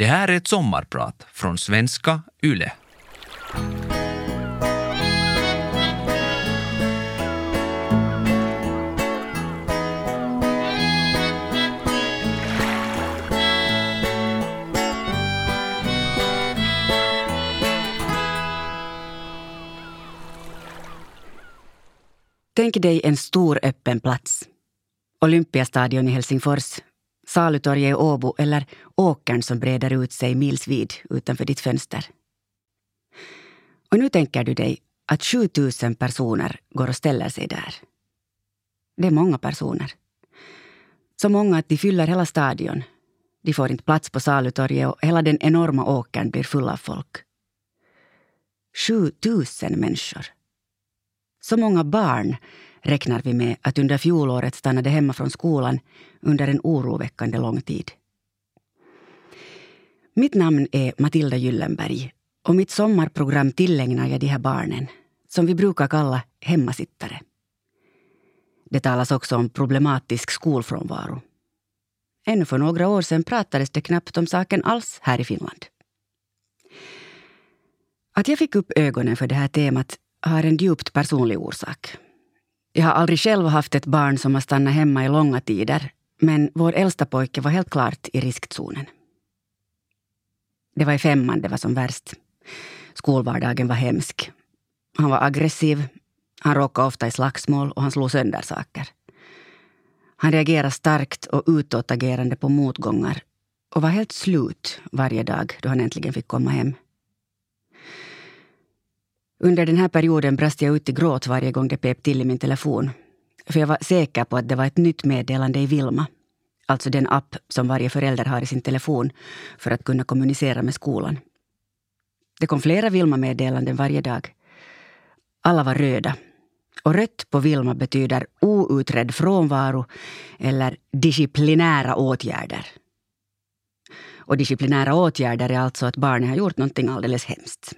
Det här är ett sommarprat från svenska YLE. Tänk dig en stor öppen plats. Olympiastadion i Helsingfors, Salutorget i Åbo eller åkern som breder ut sig milsvid utanför ditt fönster. Och nu tänker du dig att 7000 personer går och ställer sig där. Det är många personer. Så många att de fyller hela stadion. De får inte plats på Salutorget och hela den enorma åkern blir full av folk. 7000 människor. Så många barn räknar vi med att under fjolåret stannade hemma från skolan under en oroväckande lång tid. Mitt namn är Matilda Gyllenberg och mitt sommarprogram tillägnar jag de här barnen, som vi brukar kalla hemmasittare. Det talas också om problematisk skolfrånvaro. Ännu för några år sedan pratades det knappt om saken alls här i Finland. Att jag fick upp ögonen för det här temat har en djupt personlig orsak. Jag har aldrig själv haft ett barn som har stannat hemma i långa tider men vår äldsta pojke var helt klart i riskzonen. Det var i femman det var som värst. Skolvardagen var hemsk. Han var aggressiv, han råkade ofta i slagsmål och han slog sönder saker. Han reagerade starkt och utåtagerande på motgångar och var helt slut varje dag då han äntligen fick komma hem. Under den här perioden brast jag ut i gråt varje gång det pep till i min telefon. För jag var säker på att det var ett nytt meddelande i Vilma. Alltså den app som varje förälder har i sin telefon för att kunna kommunicera med skolan. Det kom flera Vilma-meddelanden varje dag. Alla var röda. Och rött på Vilma betyder outredd frånvaro eller disciplinära åtgärder. Och disciplinära åtgärder är alltså att barnet har gjort någonting alldeles hemskt.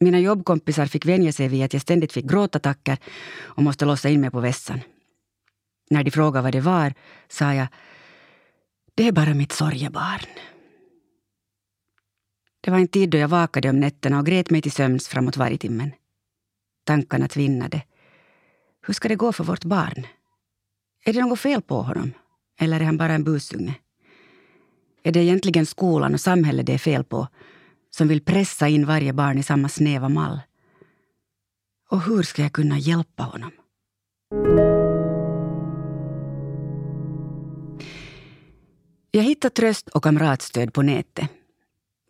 Mina jobbkompisar fick vänja sig vid att jag ständigt fick gråtattacker och måste låsa in mig på vässan. När de frågade vad det var sa jag det är bara mitt sorgebarn. Det var en tid då jag vakade om nätterna och grät mig till sömns framåt vargtimmen. Tankarna tvinnade. Hur ska det gå för vårt barn? Är det något fel på honom? Eller är han bara en busunge? Är det egentligen skolan och samhället det är fel på som vill pressa in varje barn i samma snäva mall. Och hur ska jag kunna hjälpa honom? Jag hittar tröst och kamratstöd på nätet.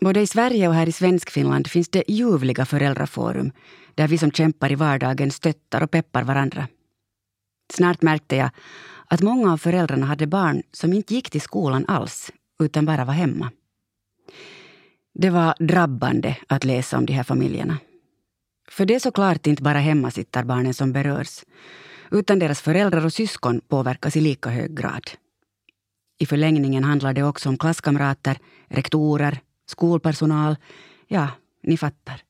Både i Sverige och här i Svenskfinland finns det ljuvliga föräldraforum där vi som kämpar i vardagen stöttar och peppar varandra. Snart märkte jag att många av föräldrarna hade barn som inte gick till skolan alls, utan bara var hemma. Det var drabbande att läsa om de här familjerna. För det är såklart inte bara hemmasittarbarnen som berörs, utan deras föräldrar och syskon påverkas i lika hög grad. I förlängningen handlar det också om klasskamrater, rektorer, skolpersonal. Ja, ni fattar.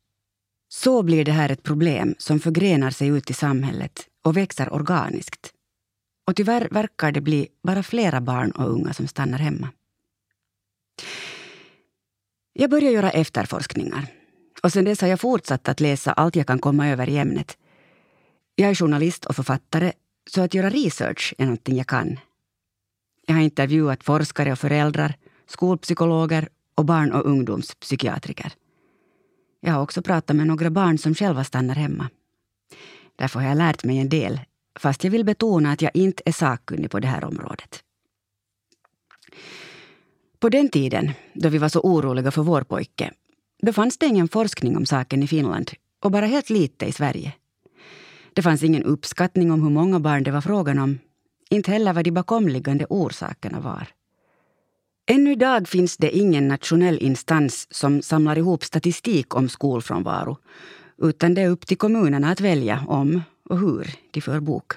Så blir det här ett problem som förgrenar sig ut i samhället och växer organiskt. Och tyvärr verkar det bli bara flera barn och unga som stannar hemma. Jag började göra efterforskningar. Och sen dess har jag fortsatt att läsa allt jag kan komma över i ämnet. Jag är journalist och författare, så att göra research är någonting jag kan. Jag har intervjuat forskare och föräldrar, skolpsykologer och barn och ungdomspsykiatriker. Jag har också pratat med några barn som själva stannar hemma. Därför har jag lärt mig en del, fast jag vill betona att jag inte är sakkunnig på det här området. På den tiden, då vi var så oroliga för vår pojke, då fanns det ingen forskning om saken i Finland och bara helt lite i Sverige. Det fanns ingen uppskattning om hur många barn det var frågan om. Inte heller vad de bakomliggande orsakerna var. Ännu idag finns det ingen nationell instans som samlar ihop statistik om skolfrånvaro utan det är upp till kommunerna att välja om och hur de för bok.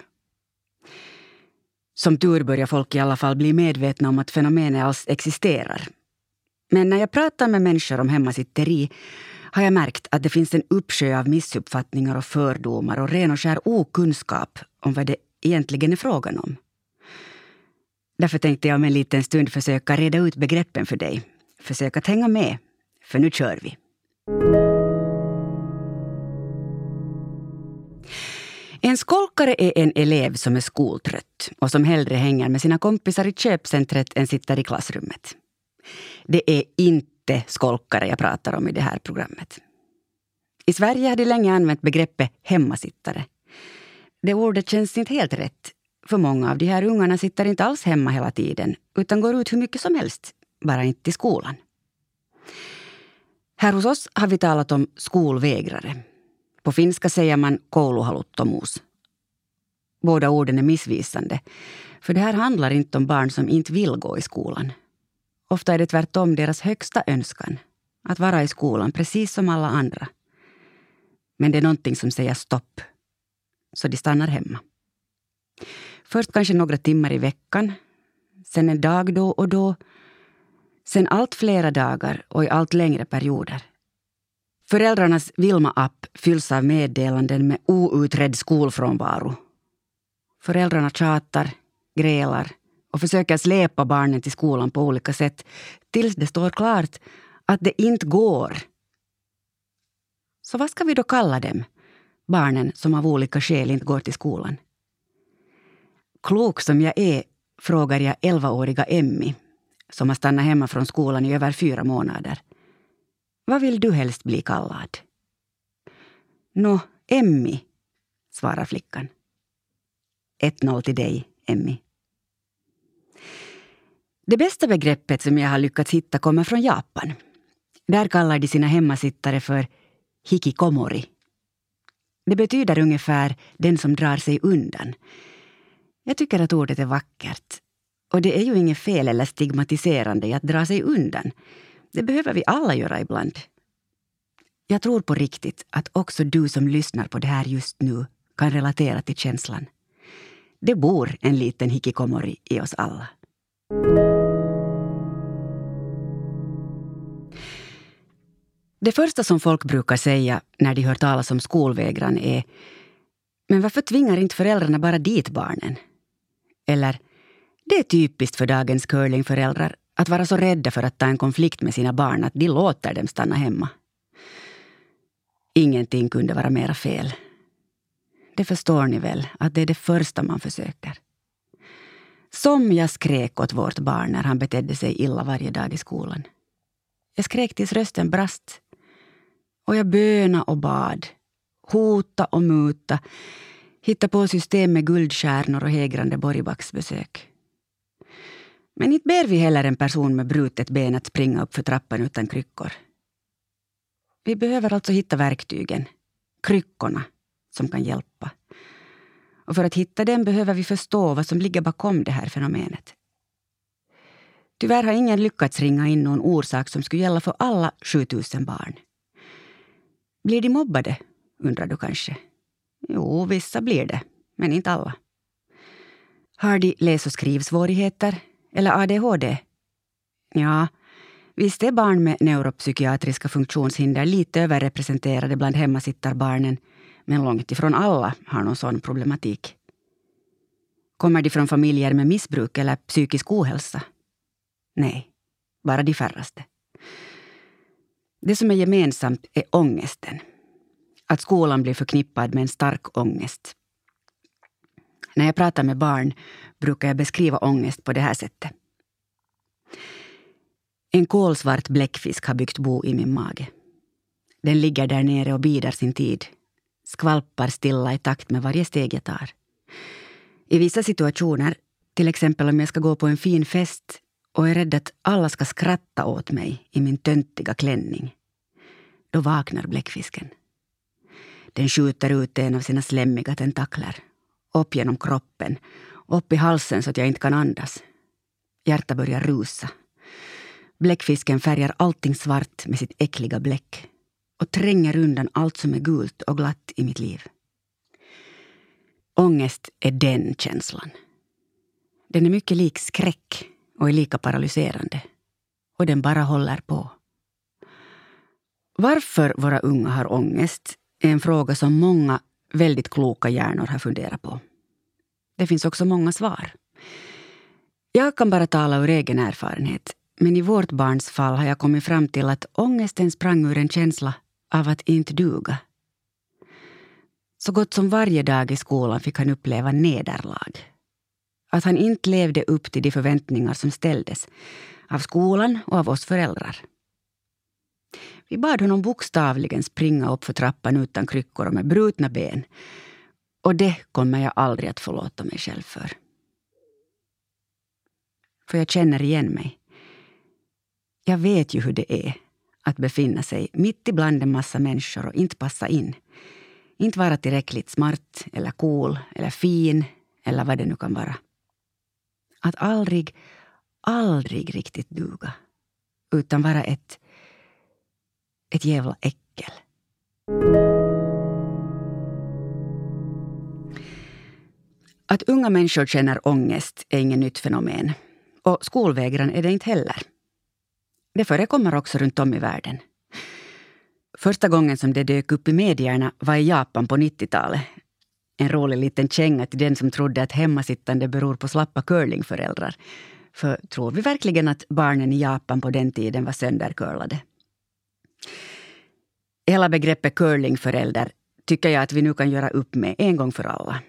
Som tur börjar folk i alla fall bli medvetna om att fenomenet alls existerar. Men när jag pratar med människor om hemmasitteri har jag märkt att det finns en uppsjö av missuppfattningar och fördomar och ren och skär okunskap om vad det egentligen är frågan om. Därför tänkte jag om en liten stund försöka reda ut begreppen för dig. Försök att hänga med, för nu kör vi. En skolkare är en elev som är skoltrött och som hellre hänger med sina kompisar i köpcentret än sitter i klassrummet. Det är inte skolkare jag pratar om i det här programmet. I Sverige har de länge använt begreppet hemmasittare. Det ordet känns inte helt rätt, för många av de här ungarna sitter inte alls hemma hela tiden utan går ut hur mycket som helst, bara inte till skolan. Här hos oss har vi talat om skolvägrare. På finska säger man kouluhaluttomuus. Båda orden är missvisande, för det här handlar inte om barn som inte vill gå i skolan. Ofta är det tvärtom deras högsta önskan, att vara i skolan precis som alla andra. Men det är någonting som säger stopp, så de stannar hemma. Först kanske några timmar i veckan, sen en dag då och då, sen allt flera dagar och i allt längre perioder. Föräldrarnas Vilma-app fylls av meddelanden med outredd skolfrånvaro. Föräldrarna tjatar, grälar och försöker släpa barnen till skolan på olika sätt tills det står klart att det inte går. Så vad ska vi då kalla dem, barnen som av olika skäl inte går till skolan? Klok som jag är frågar jag 11-åriga Emmy som har stannat hemma från skolan i över fyra månader. Vad vill du helst bli kallad? Nå, Emmy, svarar flickan. 1-0 till dig, Emmy. Det bästa begreppet som jag har lyckats hitta kommer från Japan. Där kallar de sina hemmasittare för hikikomori. Det betyder ungefär den som drar sig undan. Jag tycker att ordet är vackert. Och det är ju inget fel eller stigmatiserande i att dra sig undan. Det behöver vi alla göra ibland. Jag tror på riktigt att också du som lyssnar på det här just nu kan relatera till känslan. Det bor en liten hikikomori i oss alla. Det första som folk brukar säga när de hör talas om skolvägran är Men varför tvingar inte föräldrarna bara dit barnen? Eller Det är typiskt för dagens curlingföräldrar att vara så rädda för att ta en konflikt med sina barn att de låter dem stanna hemma. Ingenting kunde vara mera fel. Det förstår ni väl, att det är det första man försöker. Som jag skrek åt vårt barn när han betedde sig illa varje dag i skolan. Jag skrek tills rösten brast. Och jag böna och bad. Hota och muta. Hitta på system med guldstjärnor och hägrande borgbacksbesök. Men inte ber vi heller en person med brutet ben att springa upp för trappan utan kryckor. Vi behöver alltså hitta verktygen, kryckorna, som kan hjälpa. Och för att hitta dem behöver vi förstå vad som ligger bakom det här fenomenet. Tyvärr har ingen lyckats ringa in någon orsak som skulle gälla för alla 7000 barn. Blir de mobbade, undrar du kanske? Jo, vissa blir det, men inte alla. Har de läs och skrivsvårigheter eller ADHD? Ja, visst är barn med neuropsykiatriska funktionshinder lite överrepresenterade bland hemmasittarbarnen men långt ifrån alla har någon sån problematik. Kommer de från familjer med missbruk eller psykisk ohälsa? Nej, bara de färraste. Det som är gemensamt är ångesten. Att skolan blir förknippad med en stark ångest. När jag pratar med barn brukar jag beskriva ångest på det här sättet. En kolsvart bläckfisk har byggt bo i min mage. Den ligger där nere och bidar sin tid skvalpar stilla i takt med varje steg jag tar. I vissa situationer, till exempel om jag ska gå på en fin fest och är rädd att alla ska skratta åt mig i min töntiga klänning, då vaknar bläckfisken. Den skjuter ut en av sina slemmiga tentakler, upp genom kroppen, upp i halsen så att jag inte kan andas. Hjärtat börjar rusa. Bläckfisken färgar allting svart med sitt äckliga bläck och tränger undan allt som är gult och glatt i mitt liv. Ångest är den känslan. Den är mycket lik skräck och är lika paralyserande. Och den bara håller på. Varför våra unga har ångest är en fråga som många väldigt kloka hjärnor har funderat på. Det finns också många svar. Jag kan bara tala ur egen erfarenhet, Men i vårt barns fall har jag kommit fram till att ångesten sprang ur en känsla av att inte duga. Så gott som varje dag i skolan fick han uppleva nederlag. Att han inte levde upp till de förväntningar som ställdes av skolan och av oss föräldrar. Vi bad honom bokstavligen springa upp för trappan utan kryckor och med brutna ben. Och det kommer jag aldrig att förlåta mig själv för. För jag känner igen mig. Jag vet ju hur det är att befinna sig mitt ibland en massa människor och inte passa in. Inte vara tillräckligt smart eller cool eller fin eller vad det nu kan vara. Att aldrig, aldrig riktigt duga. Utan vara ett, ett jävla äckel. Att unga människor känner ångest är inget nytt fenomen. Och skolvägran är det inte heller. Det förekommer också runt om i världen. Första gången som det dök upp i medierna var i Japan på 90-talet. En rolig liten känga till den som trodde att hemmasittande beror på slappa curlingföräldrar. För tror vi verkligen att barnen i Japan på den tiden var söndercurlade? Hela begreppet curlingförälder tycker jag att vi nu kan göra upp med en gång för alla.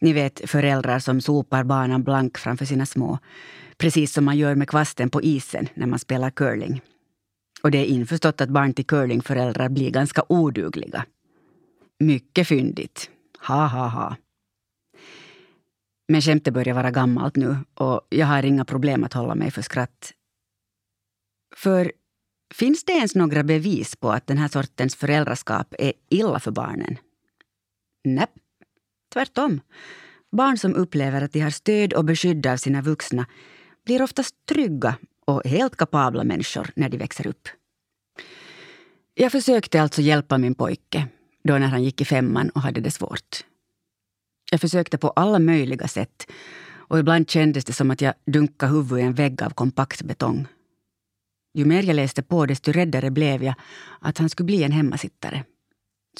Ni vet föräldrar som sopar banan blank framför sina små. Precis som man gör med kvasten på isen när man spelar curling. Och det är införstått att barn till curlingföräldrar blir ganska odugliga. Mycket fyndigt. Ha, ha, ha. Men skämtet börjar vara gammalt nu och jag har inga problem att hålla mig för skratt. För finns det ens några bevis på att den här sortens föräldraskap är illa för barnen? Nej, tvärtom. Barn som upplever att de har stöd och beskydd av sina vuxna blir oftast trygga och helt kapabla människor när de växer upp. Jag försökte alltså hjälpa min pojke då när han gick i femman och hade det svårt. Jag försökte på alla möjliga sätt och ibland kändes det som att jag dunkade huvudet i en vägg av kompakt betong. Ju mer jag läste på desto räddare blev jag att han skulle bli en hemmasittare.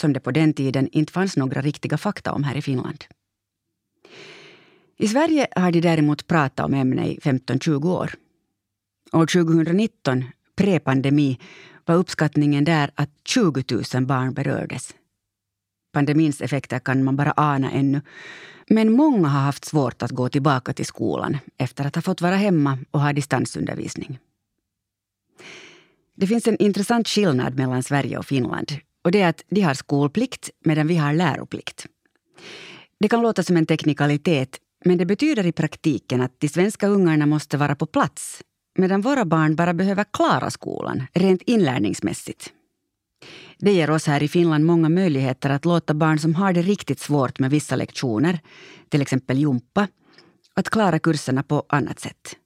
Som det på den tiden inte fanns några riktiga fakta om här i Finland. I Sverige har de däremot pratat om ämnet i 15-20 år. År 2019, pre-pandemi, var uppskattningen där att 20 000 barn berördes. Pandemins effekter kan man bara ana ännu. Men många har haft svårt att gå tillbaka till skolan efter att ha fått vara hemma och ha distansundervisning. Det finns en intressant skillnad mellan Sverige och Finland. Och det är att de har skolplikt medan vi har läroplikt. Det kan låta som en teknikalitet men det betyder i praktiken att de svenska ungarna måste vara på plats medan våra barn bara behöver klara skolan rent inlärningsmässigt. Det ger oss här i Finland många möjligheter att låta barn som har det riktigt svårt med vissa lektioner, till exempel jumpa, att klara kurserna på annat sätt.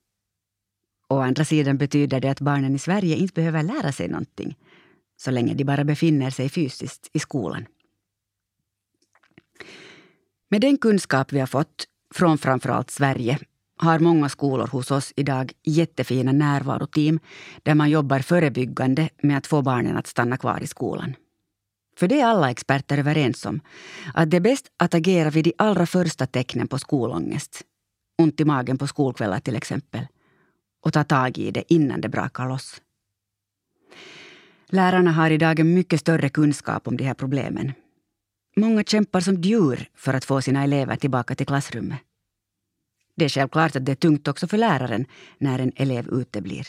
Å andra sidan betyder det att barnen i Sverige inte behöver lära sig någonting så länge de bara befinner sig fysiskt i skolan. Med den kunskap vi har fått från framförallt Sverige har många skolor hos oss idag jättefina närvaroteam där man jobbar förebyggande med att få barnen att stanna kvar i skolan. För det är alla experter överens om, att det är bäst att agera vid de allra första tecknen på skolångest. Ont i magen på skolkvällar till exempel. Och ta tag i det innan det brakar loss. Lärarna har idag en mycket större kunskap om de här problemen. Många kämpar som djur för att få sina elever tillbaka till klassrummet. Det är självklart att det är tungt också för läraren när en elev uteblir.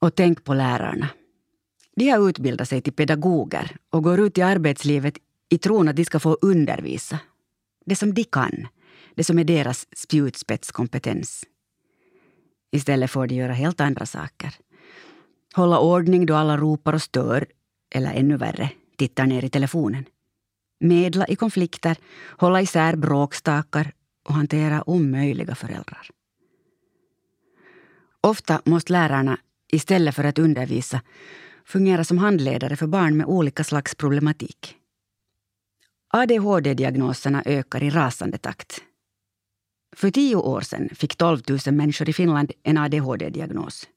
Och tänk på lärarna. De har utbildat sig till pedagoger och går ut i arbetslivet i tron att de ska få undervisa. Det som de kan. Det som är deras spjutspetskompetens. Istället får de göra helt andra saker. Hålla ordning då alla ropar och stör, eller ännu värre, tittar ner i telefonen. Medla i konflikter, hålla isär bråkstakar och hantera omöjliga föräldrar. Ofta måste lärarna, istället för att undervisa, fungera som handledare för barn med olika slags problematik. ADHD-diagnoserna ökar i rasande takt. För tio år sedan fick 12 000 människor i Finland en ADHD-diagnos.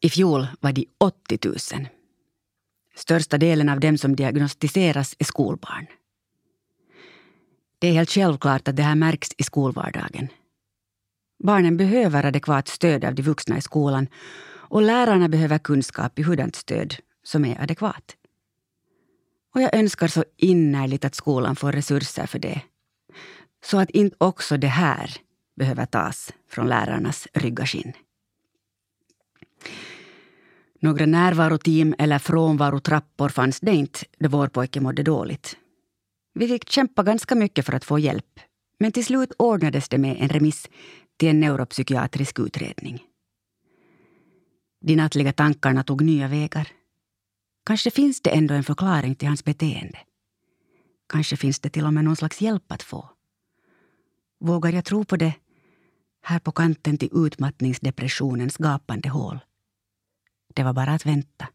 I fjol var de 80 000. Största delen av dem som diagnostiseras är skolbarn. Det är helt självklart att det här märks i skolvardagen. Barnen behöver adekvat stöd av de vuxna i skolan och lärarna behöver kunskap i hurdant stöd som är adekvat. Och jag önskar så innerligt att skolan får resurser för det. Så att inte också det här behöver tas från lärarnas ryggaskinn. Några närvaroteam eller frånvarotrappor fanns det inte då vår pojke mådde dåligt. Vi fick kämpa ganska mycket för att få hjälp. Men till slut ordnades det med en remiss till en neuropsykiatrisk utredning. De nattliga tankarna tog nya vägar. Kanske finns det ändå en förklaring till hans beteende. Kanske finns det till och med någon slags hjälp att få. Vågar jag tro på det här på kanten till utmattningsdepressionens gapande hål? Det var bara att vänta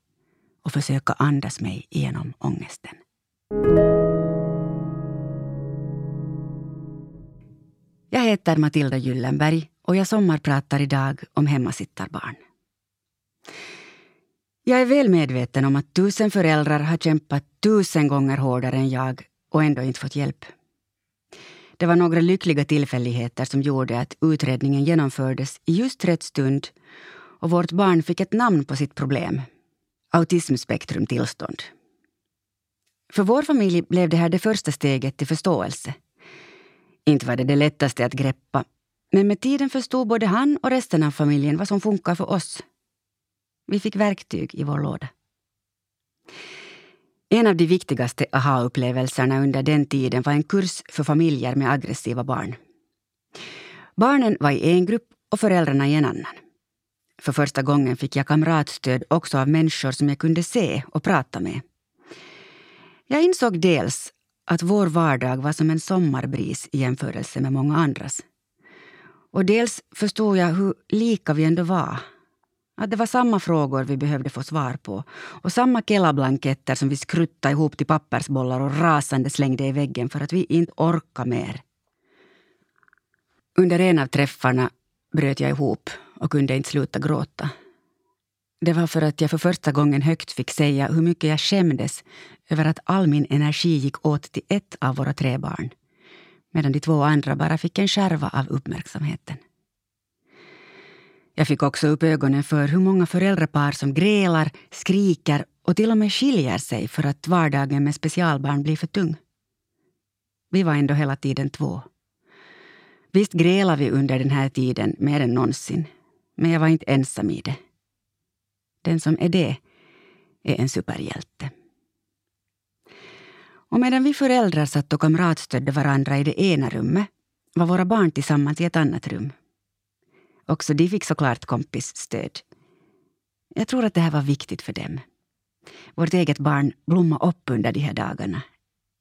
och försöka andas mig igenom ångesten. Jag heter Matilda Gyllenberg och jag sommarpratar idag om hemmasittarbarn. Jag är väl medveten om att tusen föräldrar har kämpat tusen gånger hårdare än jag och ändå inte fått hjälp. Det var några lyckliga tillfälligheter som gjorde att utredningen genomfördes i just rätt stund och vårt barn fick ett namn på sitt problem. Autismspektrumtillstånd. För vår familj blev det här det första steget till förståelse. Inte var det det lättaste att greppa, men med tiden förstod både han och resten av familjen vad som funkar för oss. Vi fick verktyg i vår låda. En av de viktigaste aha-upplevelserna under den tiden var en kurs för familjer med aggressiva barn. Barnen var i en grupp och föräldrarna i en annan. För första gången fick jag kamratstöd också av människor som jag kunde se och prata med. Jag insåg dels att vår vardag var som en sommarbris i jämförelse med många andras. Och dels förstod jag hur lika vi ändå var. Att det var samma frågor vi behövde få svar på och samma Kela-blanketter som vi skruttade ihop till pappersbollar och rasande slängde i väggen för att vi inte orkade mer. Under en av träffarna bröt jag ihop och kunde inte sluta gråta. Det var för att jag för första gången högt fick säga hur mycket jag skämdes över att all min energi gick åt till ett av våra tre barn medan de två andra bara fick en skärva av uppmärksamheten. Jag fick också upp ögonen för hur många föräldrapar som grälar, skriker och till och med skiljer sig för att vardagen med specialbarn blir för tung. Vi var ändå hela tiden två. Visst grälade vi under den här tiden mer än någonsin, men jag var inte ensam i det. Den som är det är en superhjälte. Och medan vi föräldrar satt och kamratstödde varandra i det ena rummet var våra barn tillsammans i ett annat rum. Också de fick såklart kompisstöd. Jag tror att det här var viktigt för dem. Vårt eget barn blommade upp under de här dagarna.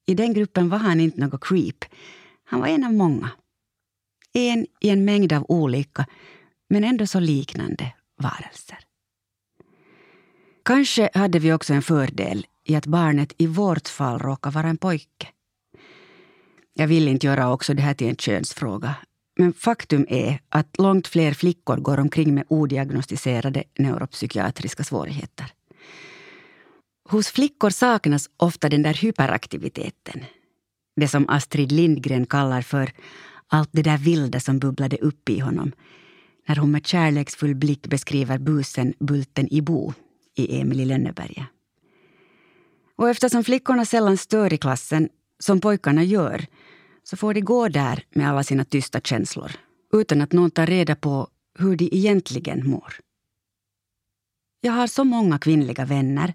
I den gruppen var han inte något creep. Han var en av många. En i en mängd av olika, men ändå så liknande varelser. Kanske hade vi också en fördel i att barnet i vårt fall råkar vara en pojke. Jag vill inte göra också det här till en könsfråga. Men faktum är att långt fler flickor går omkring med odiagnostiserade neuropsykiatriska svårigheter. Hos flickor saknas ofta den där hyperaktiviteten. Det som Astrid Lindgren kallar för allt det där vilda som bubblade upp i honom när hon med kärleksfull blick beskriver busen Bulten i Bo i Emil i Lönneberga. Och eftersom flickorna sällan stör i klassen, som pojkarna gör, så får de gå där med alla sina tysta känslor utan att någon tar reda på hur de egentligen mår. Jag har så många kvinnliga vänner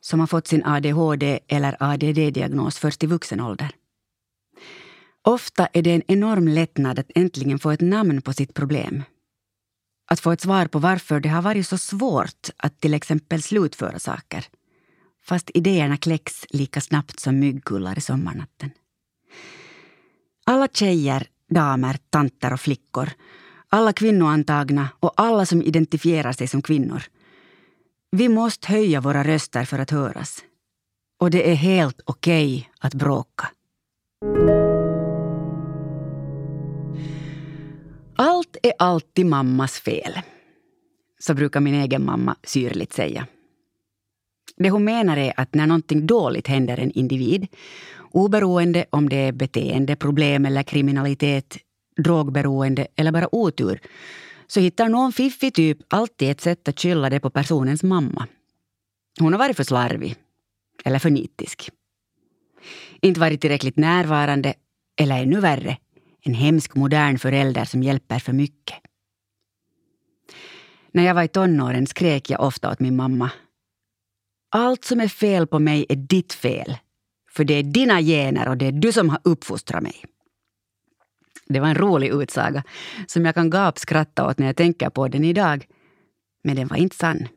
som har fått sin ADHD eller ADD-diagnos först i vuxen ålder. Ofta är det en enorm lättnad att äntligen få ett namn på sitt problem. Att få ett svar på varför det har varit så svårt att till exempel slutföra saker fast idéerna kläcks lika snabbt som myggkullar i sommarnatten. Alla tjejer, damer, tanter och flickor, alla kvinnoantagna och alla som identifierar sig som kvinnor. Vi måste höja våra röster för att höras. Och det är helt okej okay att bråka. Allt är alltid mammas fel. Så brukar min egen mamma syrligt säga. Det hon menar är att när någonting dåligt händer en individ, oberoende om det är beteendeproblem eller kriminalitet, drogberoende eller bara otur så hittar någon fiffig typ alltid ett sätt att skylla det på personens mamma. Hon har varit för slarvig. Eller för nitisk. Inte varit tillräckligt närvarande eller ännu värre, en hemsk modern förälder som hjälper för mycket. När jag var i tonåren skrek jag ofta åt min mamma. Allt som är fel på mig är ditt fel. För det är dina gener och det är du som har uppfostrat mig. Det var en rolig utsaga som jag kan gapskratta åt när jag tänker på den idag. Men den var inte sann.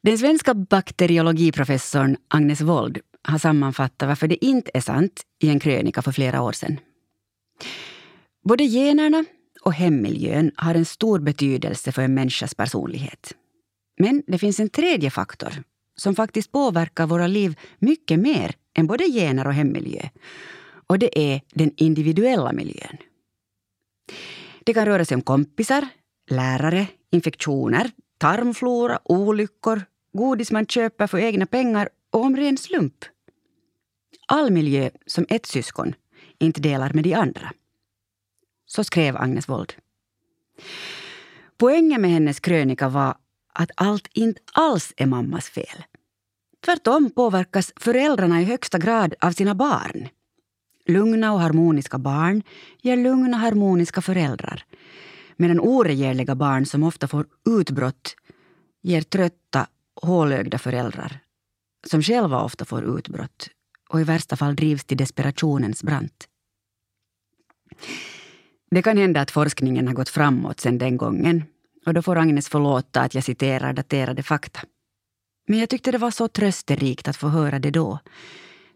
Den svenska bakteriologiprofessorn Agnes Wold har sammanfattat varför det inte är sant i en krönika för flera år sedan. Både generna och hemmiljön har en stor betydelse för en människas personlighet. Men det finns en tredje faktor som faktiskt påverkar våra liv mycket mer än både gener och hemmiljö. Och det är den individuella miljön. Det kan röra sig om kompisar, lärare, infektioner, tarmflora, olyckor, godis man köper för egna pengar och om ren slump. All miljö som ett syskon inte delar med de andra. Så skrev Agnes Wold. Poängen med hennes krönika var att allt inte alls är mammas fel. Tvärtom påverkas föräldrarna i högsta grad av sina barn. Lugna och harmoniska barn ger lugna harmoniska föräldrar. Medan oregerliga barn som ofta får utbrott ger trötta, hålögda föräldrar som själva ofta får utbrott och i värsta fall drivs till desperationens brant. Det kan hända att forskningen har gått framåt sedan den gången och då får Agnes förlåta att jag citerar daterade fakta. Men jag tyckte det var så trösterikt att få höra det då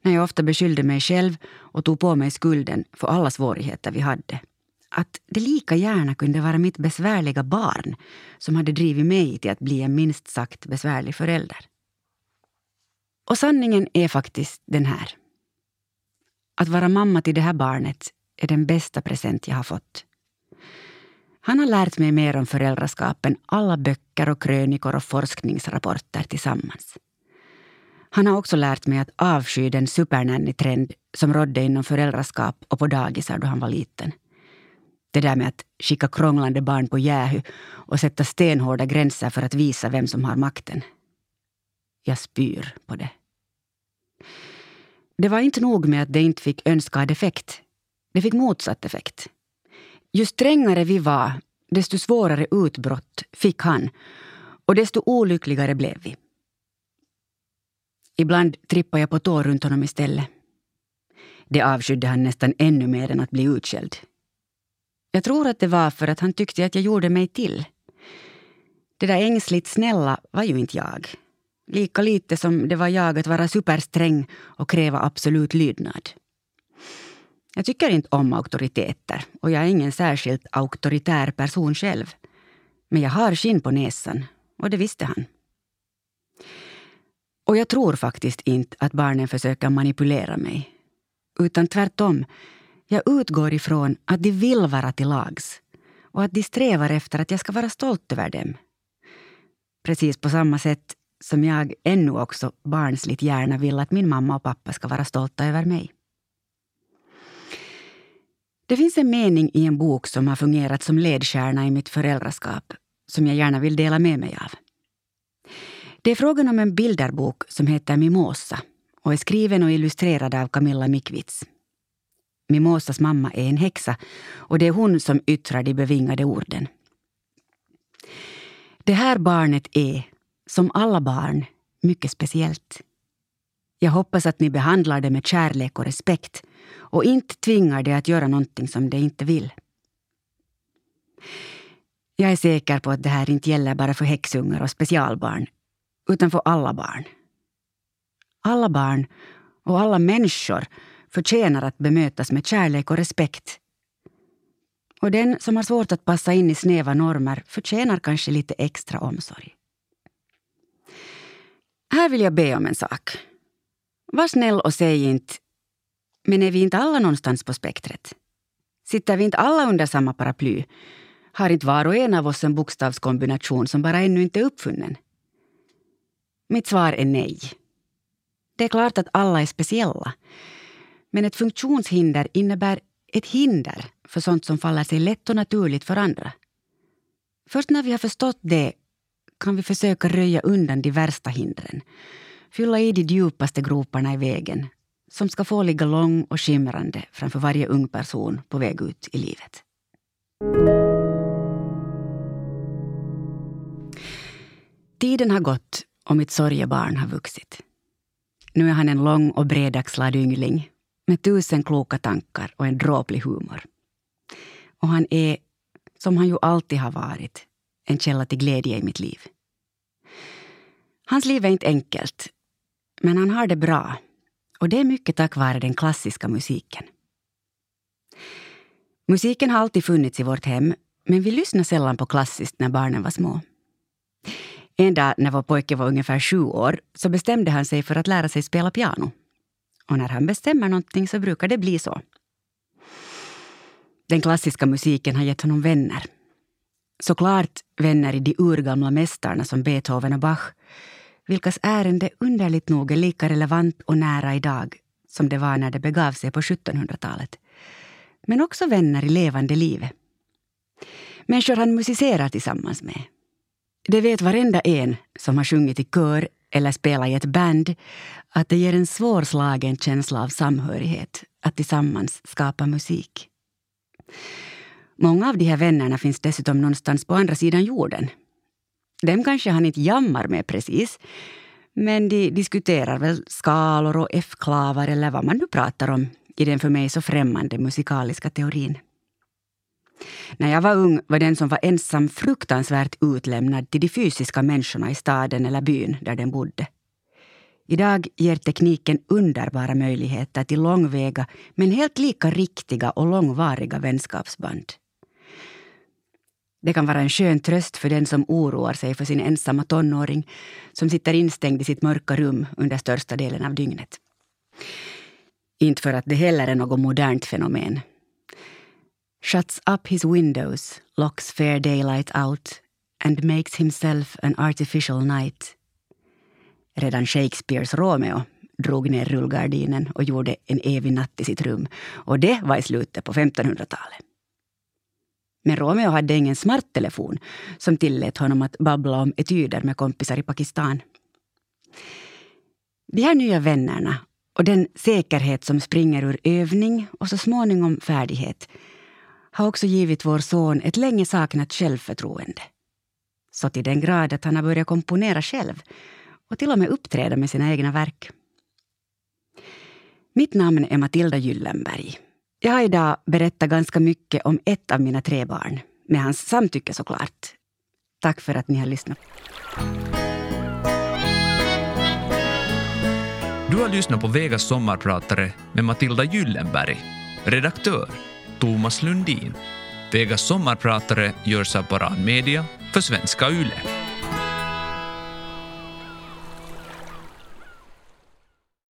när jag ofta beskyllde mig själv och tog på mig skulden för alla svårigheter vi hade. Att det lika gärna kunde vara mitt besvärliga barn som hade drivit mig till att bli en minst sagt besvärlig förälder. Och sanningen är faktiskt den här. Att vara mamma till det här barnet är den bästa present jag har fått. Han har lärt mig mer om föräldraskap än alla böcker och krönikor och forskningsrapporter tillsammans. Han har också lärt mig att avsky den supernanny-trend som rådde inom föräldraskap och på dagisar då han var liten. Det där med att skicka krånglande barn på jähu och sätta stenhårda gränser för att visa vem som har makten. Jag spyr på det. Det var inte nog med att det inte fick önskad effekt. Det fick motsatt effekt. Ju strängare vi var, desto svårare utbrott fick han och desto olyckligare blev vi. Ibland trippade jag på tå runt honom istället. Det avskydde han nästan ännu mer än att bli utskälld. Jag tror att det var för att han tyckte att jag gjorde mig till. Det där ängsligt snälla var ju inte jag. Lika lite som det var jag att vara supersträng och kräva absolut lydnad. Jag tycker inte om auktoriteter och jag är ingen särskilt auktoritär person själv. Men jag har skinn på näsan och det visste han. Och jag tror faktiskt inte att barnen försöker manipulera mig. Utan tvärtom, jag utgår ifrån att de vill vara till lags och att de strävar efter att jag ska vara stolt över dem. Precis på samma sätt som jag ännu också barnsligt gärna vill att min mamma och pappa ska vara stolta över mig. Det finns en mening i en bok som har fungerat som ledstjärna i mitt föräldraskap som jag gärna vill dela med mig av. Det är frågan om en bilderbok som heter Mimosa och är skriven och illustrerad av Camilla Mikvits. Mimosas mamma är en häxa och det är hon som yttrar de bevingade orden. Det här barnet är, som alla barn, mycket speciellt. Jag hoppas att ni behandlar det med kärlek och respekt och inte tvingar det att göra någonting som det inte vill. Jag är säker på att det här inte gäller bara för häxungar och specialbarn utan för alla barn. Alla barn och alla människor förtjänar att bemötas med kärlek och respekt. Och den som har svårt att passa in i snäva normer förtjänar kanske lite extra omsorg. Här vill jag be om en sak. Var snäll och säg inte men är vi inte alla någonstans på spektret? Sitter vi inte alla under samma paraply? Har inte var och en av oss en bokstavskombination som bara ännu inte är uppfunnen? Mitt svar är nej. Det är klart att alla är speciella. Men ett funktionshinder innebär ett hinder för sånt som faller sig lätt och naturligt för andra. Först när vi har förstått det kan vi försöka röja undan de värsta hindren. Fylla i de djupaste groparna i vägen som ska få ligga lång och skimrande framför varje ung person på väg ut i livet. Tiden har gått och mitt sorgebarn har vuxit. Nu är han en lång och bredaxlad yngling med tusen kloka tankar och en dråplig humor. Och han är, som han ju alltid har varit, en källa till glädje i mitt liv. Hans liv är inte enkelt, men han har det bra. Och det är mycket tack vare den klassiska musiken. Musiken har alltid funnits i vårt hem, men vi lyssnade sällan på klassiskt när barnen var små. En dag när vår pojke var ungefär sju år så bestämde han sig för att lära sig spela piano. Och när han bestämmer någonting så brukar det bli så. Den klassiska musiken har gett honom vänner. Såklart vänner i de urgamla mästarna som Beethoven och Bach vilkas ärende underligt nog är lika relevant och nära idag som det var när det begav sig på 1700-talet. Men också vänner i levande livet. Människor han musicerar tillsammans med. Det vet varenda en som har sjungit i kör eller spelat i ett band att det ger en svårslagen känsla av samhörighet att tillsammans skapa musik. Många av de här vännerna finns dessutom någonstans på andra sidan jorden. Dem kanske han inte jammar med precis, men de diskuterar väl skalor och F-klavar eller vad man nu pratar om i den för mig så främmande musikaliska teorin. När jag var ung var den som var ensam fruktansvärt utlämnad till de fysiska människorna i staden eller byn där den bodde. Idag ger tekniken underbara möjligheter till långväga men helt lika riktiga och långvariga vänskapsband. Det kan vara en skön tröst för den som oroar sig för sin ensamma tonåring som sitter instängd i sitt mörka rum under största delen av dygnet. Inte för att det heller är något modernt fenomen shuts up his windows, locks fair daylight out and makes himself an artificial night. Redan Shakespeares Romeo drog ner rullgardinen och gjorde en evig natt i sitt rum. Och det var i slutet på 1500-talet. Men Romeo hade ingen smarttelefon som tillät honom att babbla om etyder med kompisar i Pakistan. De här nya vännerna och den säkerhet som springer ur övning och så småningom färdighet har också givit vår son ett länge saknat självförtroende. Så till den grad att han har börjat komponera själv och till och med uppträda med sina egna verk. Mitt namn är Matilda Gyllenberg. Jag har idag berättat ganska mycket om ett av mina tre barn, med hans samtycke såklart. Tack för att ni har lyssnat. Du har lyssnat på Vegas sommarpratare med Matilda Gyllenberg, redaktör Thomas Lundin. Vegas sommarpratare görs av Paran Media för svenska YLE.